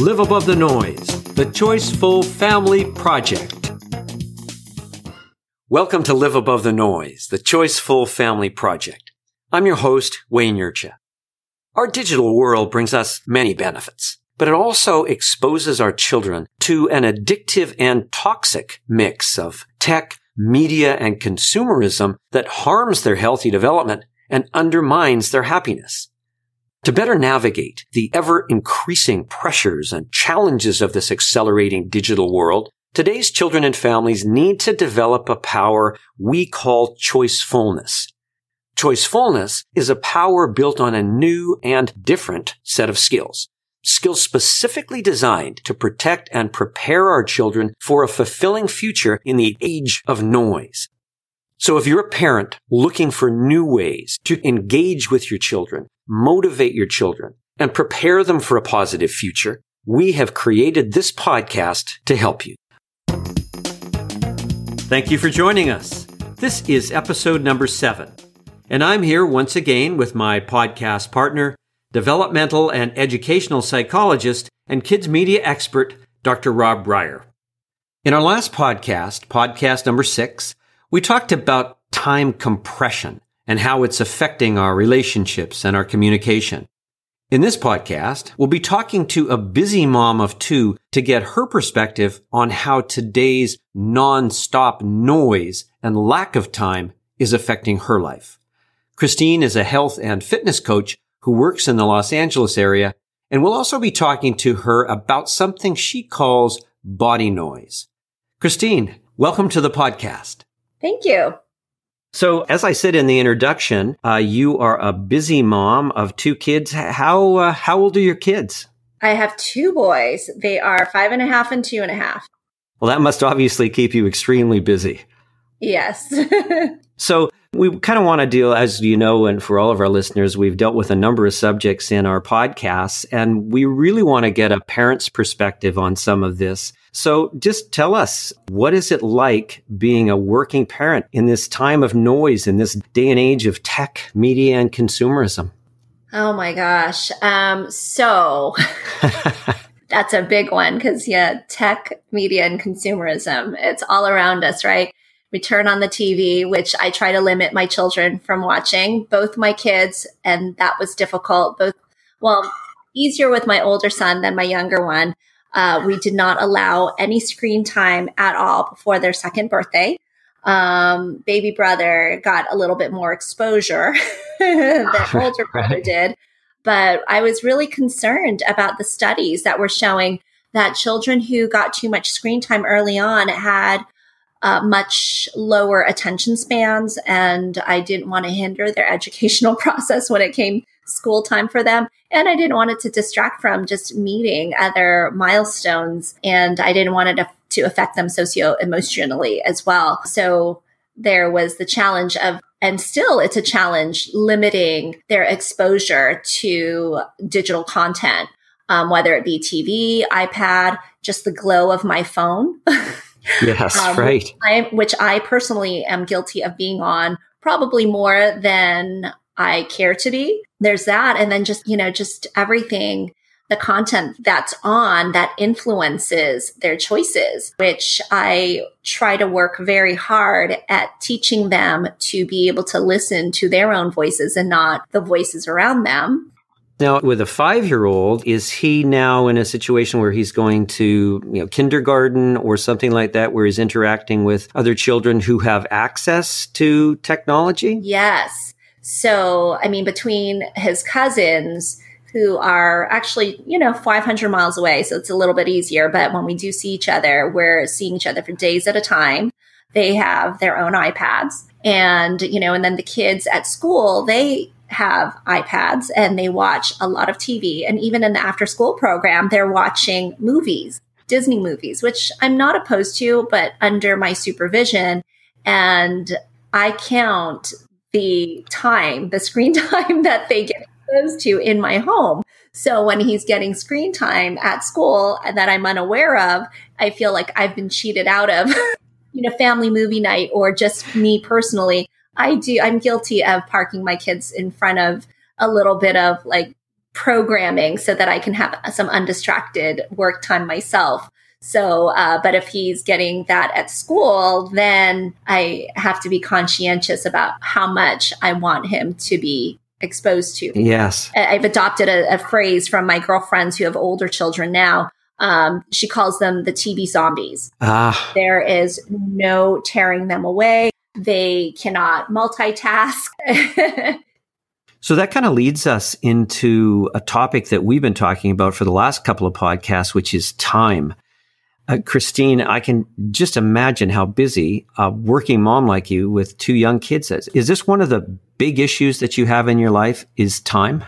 Live Above the Noise, the Choiceful Family Project. Welcome to Live Above the Noise, the Choiceful Family Project. I'm your host, Wayne Yurcha. Our digital world brings us many benefits, but it also exposes our children to an addictive and toxic mix of tech, media, and consumerism that harms their healthy development and undermines their happiness. To better navigate the ever increasing pressures and challenges of this accelerating digital world, today's children and families need to develop a power we call choicefulness. Choicefulness is a power built on a new and different set of skills. Skills specifically designed to protect and prepare our children for a fulfilling future in the age of noise. So if you're a parent looking for new ways to engage with your children, motivate your children, and prepare them for a positive future, we have created this podcast to help you. Thank you for joining us. This is episode number seven, and I'm here once again with my podcast partner, developmental and educational psychologist and kids media expert, Dr. Rob Breyer. In our last podcast, podcast number six, we talked about time compression and how it's affecting our relationships and our communication. In this podcast, we'll be talking to a busy mom of two to get her perspective on how today's non-stop noise and lack of time is affecting her life. Christine is a health and fitness coach who works in the Los Angeles area, and we'll also be talking to her about something she calls body noise. Christine, welcome to the podcast. Thank you. So, as I said in the introduction, uh, you are a busy mom of two kids. How uh, how old are your kids? I have two boys. They are five and a half and two and a half. Well, that must obviously keep you extremely busy. Yes. so, we kind of want to deal, as you know, and for all of our listeners, we've dealt with a number of subjects in our podcasts, and we really want to get a parent's perspective on some of this. So just tell us, what is it like being a working parent in this time of noise, in this day and age of tech, media, and consumerism? Oh my gosh. Um, so that's a big one because, yeah, tech, media, and consumerism, it's all around us, right? We turn on the TV, which I try to limit my children from watching, both my kids, and that was difficult. Both, well, easier with my older son than my younger one. Uh, we did not allow any screen time at all before their second birthday. Um, baby brother got a little bit more exposure than older brother did. But I was really concerned about the studies that were showing that children who got too much screen time early on had uh, much lower attention spans. And I didn't want to hinder their educational process when it came school time for them. And I didn't want it to distract from just meeting other milestones. And I didn't want it to, to affect them socio emotionally as well. So there was the challenge of and still it's a challenge limiting their exposure to digital content um, whether it be tv ipad just the glow of my phone yes um, right I, which i personally am guilty of being on probably more than I care to be. There's that. And then just, you know, just everything, the content that's on that influences their choices, which I try to work very hard at teaching them to be able to listen to their own voices and not the voices around them. Now, with a five year old, is he now in a situation where he's going to, you know, kindergarten or something like that, where he's interacting with other children who have access to technology? Yes. So, I mean, between his cousins, who are actually, you know, 500 miles away. So it's a little bit easier. But when we do see each other, we're seeing each other for days at a time. They have their own iPads. And, you know, and then the kids at school, they have iPads and they watch a lot of TV. And even in the after school program, they're watching movies, Disney movies, which I'm not opposed to, but under my supervision. And I count the time, the screen time that they get exposed to in my home. So when he's getting screen time at school that I'm unaware of, I feel like I've been cheated out of, you know, family movie night or just me personally. I do, I'm guilty of parking my kids in front of a little bit of like programming so that I can have some undistracted work time myself. So, uh, but if he's getting that at school, then I have to be conscientious about how much I want him to be exposed to. Yes. I've adopted a, a phrase from my girlfriends who have older children now. Um, she calls them the TV zombies. Ah. There is no tearing them away. They cannot multitask. So that kind of leads us into a topic that we've been talking about for the last couple of podcasts, which is time. Uh, Christine, I can just imagine how busy a working mom like you with two young kids is. Is this one of the big issues that you have in your life is time?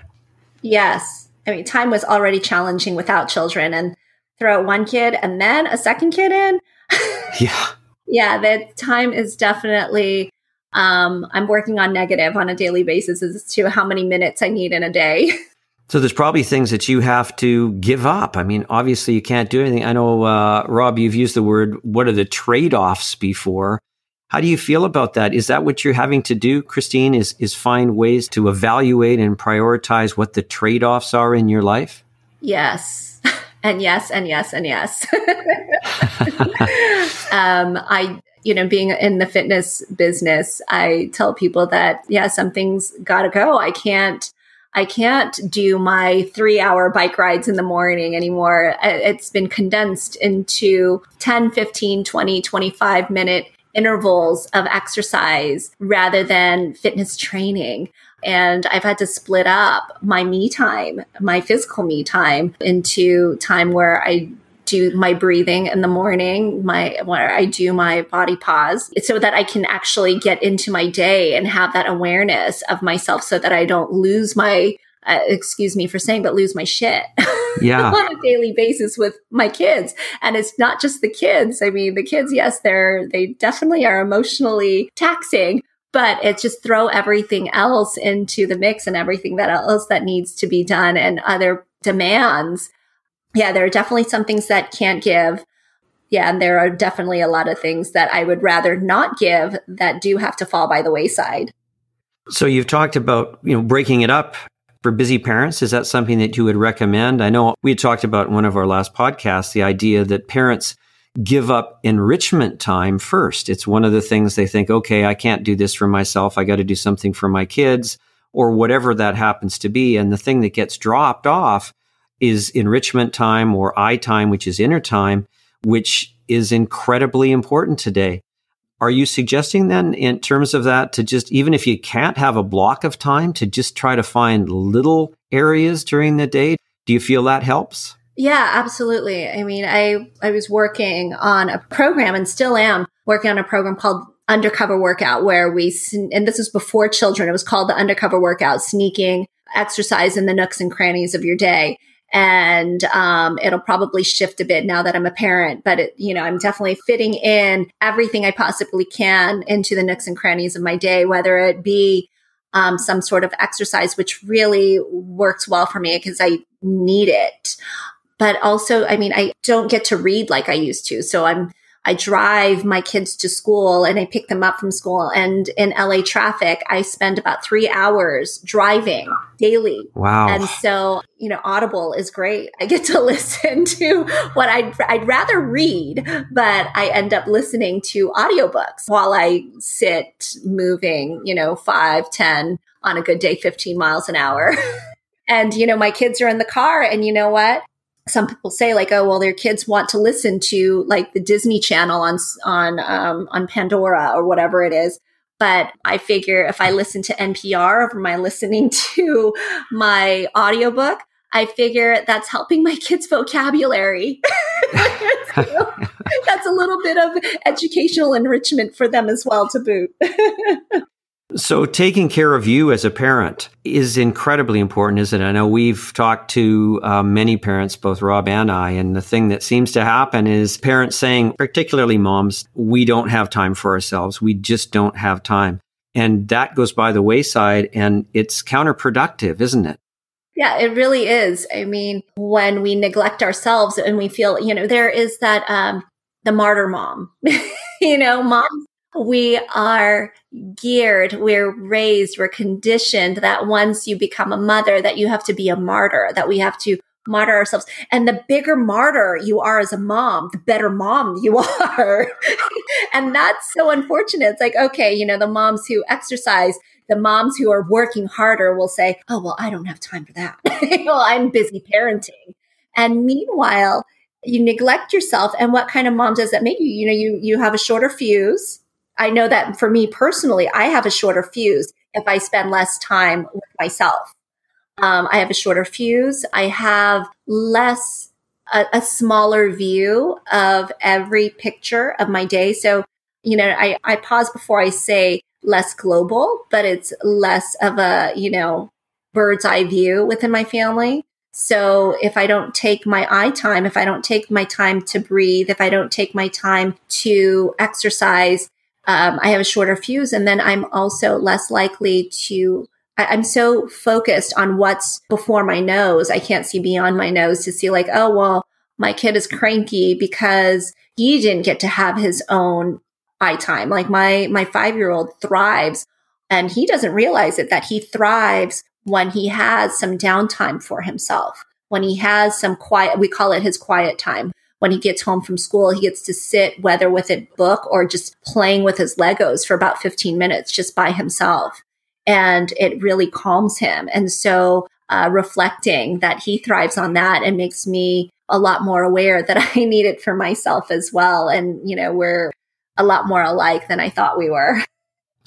Yes. I mean, time was already challenging without children and throw one kid and then a second kid in. yeah. Yeah, the time is definitely um, I'm working on negative on a daily basis as to how many minutes I need in a day. So there's probably things that you have to give up. I mean, obviously you can't do anything. I know, uh, Rob, you've used the word, what are the trade-offs before? How do you feel about that? Is that what you're having to do, Christine, is, is find ways to evaluate and prioritize what the trade-offs are in your life? Yes. And yes, and yes, and yes. um, I you know, being in the fitness business, I tell people that, yeah, some things gotta go. I can't, I can't do my three hour bike rides in the morning anymore. It's been condensed into 10, 15, 20, 25 minute intervals of exercise rather than fitness training. And I've had to split up my me time, my physical me time into time where I do my breathing in the morning, my where I do my body pause so that I can actually get into my day and have that awareness of myself so that I don't lose my uh, excuse me for saying, but lose my shit. Yeah. on a daily basis with my kids. And it's not just the kids. I mean, the kids, yes, they're, they definitely are emotionally taxing, but it's just throw everything else into the mix and everything that else that needs to be done and other demands yeah, there are definitely some things that can't give. Yeah, and there are definitely a lot of things that I would rather not give that do have to fall by the wayside. So you've talked about, you know, breaking it up for busy parents. Is that something that you would recommend? I know we talked about in one of our last podcasts the idea that parents give up enrichment time first. It's one of the things they think, okay, I can't do this for myself. I got to do something for my kids or whatever that happens to be. And the thing that gets dropped off is enrichment time or I time, which is inner time, which is incredibly important today. Are you suggesting then, in terms of that, to just, even if you can't have a block of time, to just try to find little areas during the day? Do you feel that helps? Yeah, absolutely. I mean, I, I was working on a program and still am working on a program called Undercover Workout, where we, and this was before children, it was called the Undercover Workout, sneaking exercise in the nooks and crannies of your day and um, it'll probably shift a bit now that I'm a parent. But it, you know, I'm definitely fitting in everything I possibly can into the nooks and crannies of my day, whether it be um, some sort of exercise, which really works well for me because I need it. But also, I mean, I don't get to read like I used to, so I'm I drive my kids to school and I pick them up from school. And in LA traffic, I spend about three hours driving daily. Wow. And so, you know, Audible is great. I get to listen to what I'd, I'd rather read, but I end up listening to audiobooks while I sit moving, you know, five, ten on a good day, 15 miles an hour. and, you know, my kids are in the car and you know what? Some people say like, oh, well, their kids want to listen to like the Disney Channel on on um, on Pandora or whatever it is. But I figure if I listen to NPR or my listening to my audiobook, I figure that's helping my kids' vocabulary. that's a little bit of educational enrichment for them as well to boot. So, taking care of you as a parent is incredibly important, isn't it? I know we've talked to uh, many parents, both Rob and I, and the thing that seems to happen is parents saying, particularly moms, we don't have time for ourselves. We just don't have time. And that goes by the wayside and it's counterproductive, isn't it? Yeah, it really is. I mean, when we neglect ourselves and we feel, you know, there is that, um, the martyr mom, you know, moms we are geared, we're raised, we're conditioned that once you become a mother, that you have to be a martyr, that we have to martyr ourselves. And the bigger martyr you are as a mom, the better mom you are. and that's so unfortunate. It's like, okay, you know, the moms who exercise, the moms who are working harder will say, oh, well, I don't have time for that. well, I'm busy parenting. And meanwhile, you neglect yourself. And what kind of mom does that make you? You know, you, you have a shorter fuse. I know that for me personally, I have a shorter fuse if I spend less time with myself. Um, I have a shorter fuse. I have less, a, a, smaller view of every picture of my day. So, you know, I, I pause before I say less global, but it's less of a, you know, bird's eye view within my family. So if I don't take my eye time, if I don't take my time to breathe, if I don't take my time to exercise, um, I have a shorter fuse. And then I'm also less likely to, I, I'm so focused on what's before my nose. I can't see beyond my nose to see like, oh, well, my kid is cranky because he didn't get to have his own eye time. Like my, my five year old thrives and he doesn't realize it that he thrives when he has some downtime for himself, when he has some quiet, we call it his quiet time when he gets home from school, he gets to sit, whether with a book or just playing with his Legos for about 15 minutes just by himself. And it really calms him. And so, uh, reflecting that he thrives on that and makes me a lot more aware that I need it for myself as well. And, you know, we're a lot more alike than I thought we were.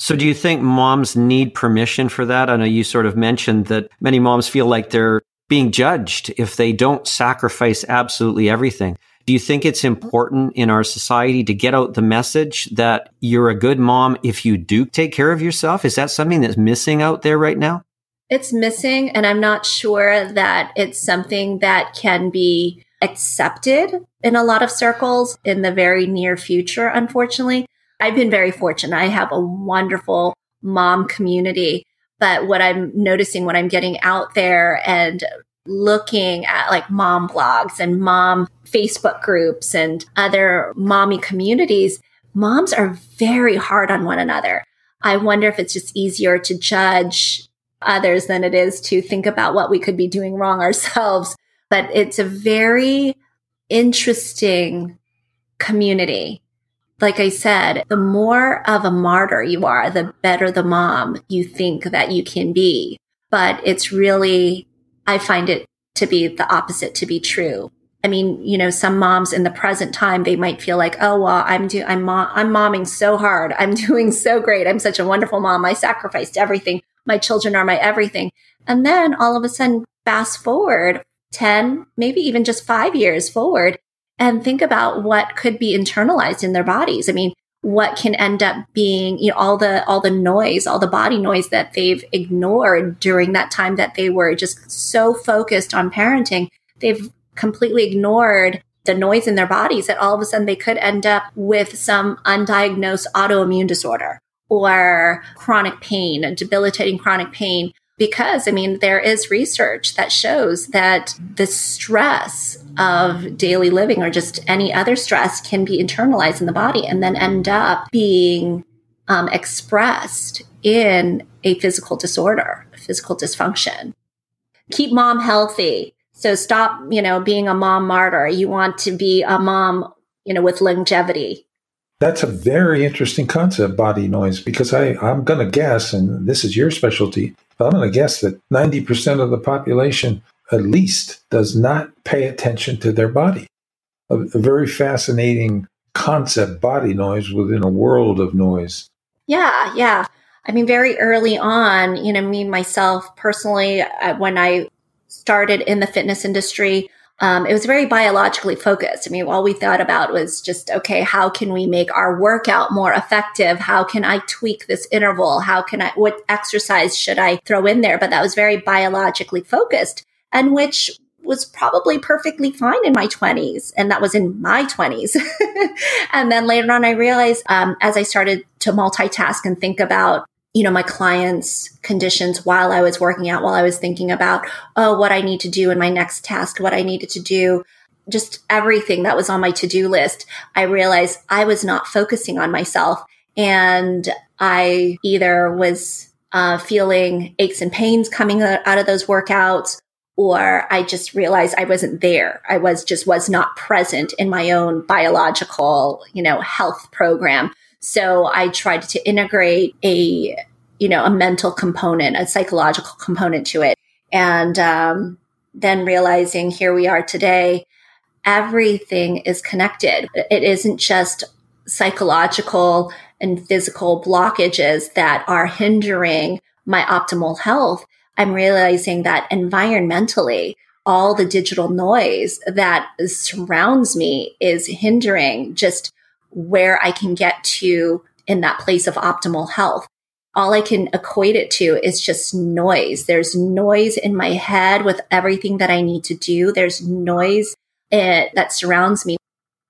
So, do you think moms need permission for that? I know you sort of mentioned that many moms feel like they're being judged if they don't sacrifice absolutely everything. Do you think it's important in our society to get out the message that you're a good mom if you do take care of yourself? Is that something that's missing out there right now? It's missing, and I'm not sure that it's something that can be accepted in a lot of circles in the very near future, unfortunately. I've been very fortunate. I have a wonderful mom community. But what I'm noticing when I'm getting out there and looking at like mom blogs and mom Facebook groups and other mommy communities, moms are very hard on one another. I wonder if it's just easier to judge others than it is to think about what we could be doing wrong ourselves. But it's a very interesting community. Like I said, the more of a martyr you are, the better the mom you think that you can be. But it's really, I find it to be the opposite to be true. I mean, you know, some moms in the present time, they might feel like, oh, well, I'm do, I'm, mo- I'm momming so hard. I'm doing so great. I'm such a wonderful mom. I sacrificed everything. My children are my everything. And then all of a sudden, fast forward 10, maybe even just five years forward and think about what could be internalized in their bodies. I mean, what can end up being, you know, all the, all the noise, all the body noise that they've ignored during that time that they were just so focused on parenting. They've completely ignored the noise in their bodies that all of a sudden they could end up with some undiagnosed autoimmune disorder or chronic pain, debilitating chronic pain. Because, I mean, there is research that shows that the stress of daily living or just any other stress can be internalized in the body and then end up being um, expressed in a physical disorder, physical dysfunction. Keep mom healthy. So stop, you know, being a mom martyr. You want to be a mom, you know, with longevity. That's a very interesting concept, body noise, because I, I'm going to guess, and this is your specialty, but I'm going to guess that 90% of the population at least does not pay attention to their body. A, a very fascinating concept, body noise within a world of noise. Yeah, yeah. I mean, very early on, you know, me myself personally, uh, when I started in the fitness industry, um, it was very biologically focused. I mean, all we thought about was just, okay, how can we make our workout more effective? How can I tweak this interval? How can I, what exercise should I throw in there? But that was very biologically focused and which was probably perfectly fine in my 20s. And that was in my 20s. and then later on, I realized um, as I started to multitask and think about you know, my clients' conditions while I was working out, while I was thinking about, oh, what I need to do in my next task, what I needed to do, just everything that was on my to do list. I realized I was not focusing on myself And I either was uh, feeling aches and pains coming out of those workouts, or I just realized I wasn't there. I was just was not present in my own biological, you know, health program. So I tried to integrate a, you know, a mental component, a psychological component to it. And um, then realizing here we are today, everything is connected. It isn't just psychological and physical blockages that are hindering my optimal health. I'm realizing that environmentally, all the digital noise that surrounds me is hindering just where I can get to in that place of optimal health. All I can equate it to is just noise. There's noise in my head with everything that I need to do. There's noise it, that surrounds me.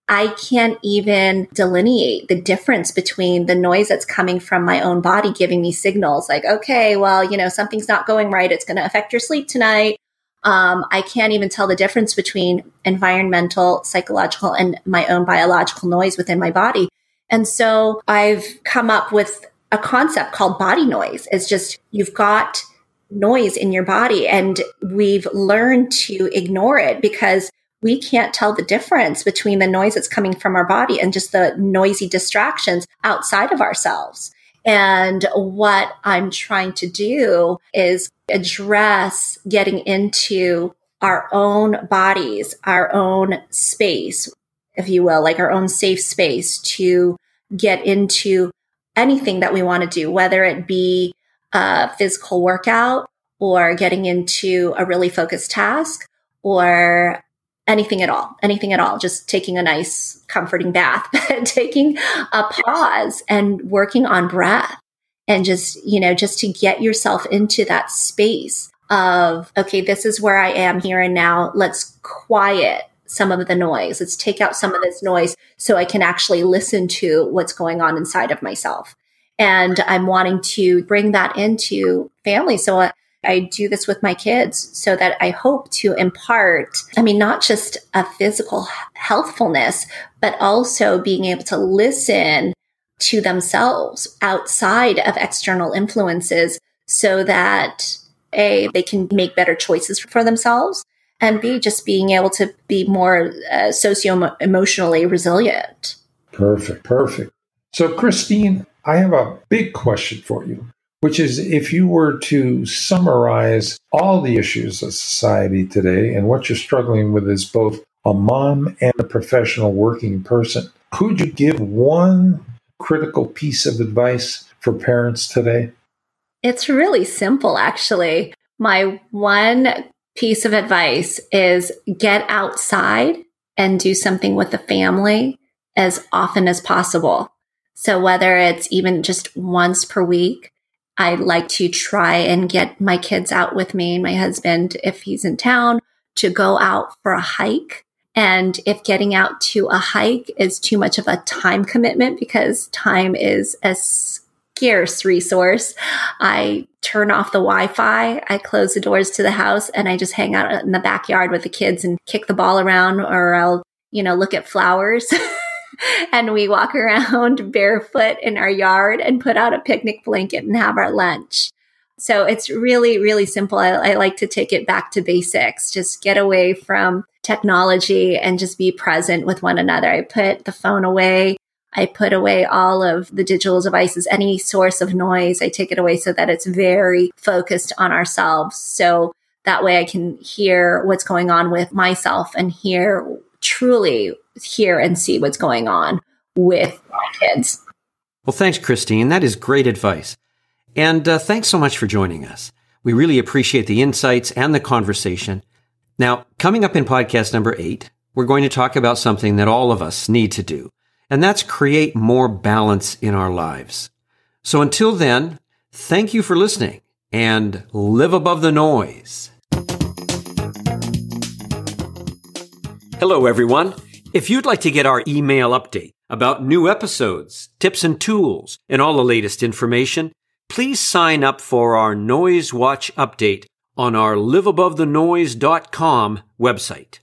I can't even delineate the difference between the noise that's coming from my own body giving me signals like, okay, well, you know, something's not going right. It's going to affect your sleep tonight. Um, I can't even tell the difference between environmental, psychological, and my own biological noise within my body. And so I've come up with a concept called body noise. It's just you've got noise in your body and we've learned to ignore it because we can't tell the difference between the noise that's coming from our body and just the noisy distractions outside of ourselves. And what I'm trying to do is address getting into our own bodies, our own space, if you will, like our own safe space to get into anything that we want to do, whether it be a physical workout or getting into a really focused task or anything at all, anything at all, just taking a nice comforting bath, taking a pause and working on breath and just, you know, just to get yourself into that space of, okay, this is where I am here and now. Let's quiet some of the noise. Let's take out some of this noise so I can actually listen to what's going on inside of myself. And I'm wanting to bring that into family. So uh, I do this with my kids so that I hope to impart, I mean, not just a physical healthfulness, but also being able to listen to themselves outside of external influences so that A, they can make better choices for themselves, and B, just being able to be more uh, socio emotionally resilient. Perfect, perfect. So, Christine, I have a big question for you which is if you were to summarize all the issues of society today and what you're struggling with as both a mom and a professional working person, could you give one critical piece of advice for parents today? It's really simple, actually. My one piece of advice is get outside and do something with the family as often as possible. So, whether it's even just once per week, I like to try and get my kids out with me and my husband, if he's in town, to go out for a hike. And if getting out to a hike is too much of a time commitment because time is a scarce resource, I turn off the Wi Fi, I close the doors to the house, and I just hang out in the backyard with the kids and kick the ball around, or I'll, you know, look at flowers. and we walk around barefoot in our yard and put out a picnic blanket and have our lunch. So it's really, really simple. I, I, like to take it back to basics, just get away from technology and just be present with one another. I put the phone away. I put away all of the digital devices, any source of noise. I take it away so that it's very focused on ourselves. So that way I can hear what's going on with myself and hear truly hear and see what's going on with my kids. Well, thanks, Christine. That is great advice. And uh, thanks so much for joining us. We really appreciate the insights and the conversation. Now, coming up in podcast number eight, we're going to talk about something that all of us need to do, and that's create more balance in our lives. So until then, thank you for listening and live above the noise. Hello, everyone. If you'd like to get our email update about new episodes, tips and tools, and all the latest information, please sign up for our Noise Watch update on our liveabovethenoise.com website.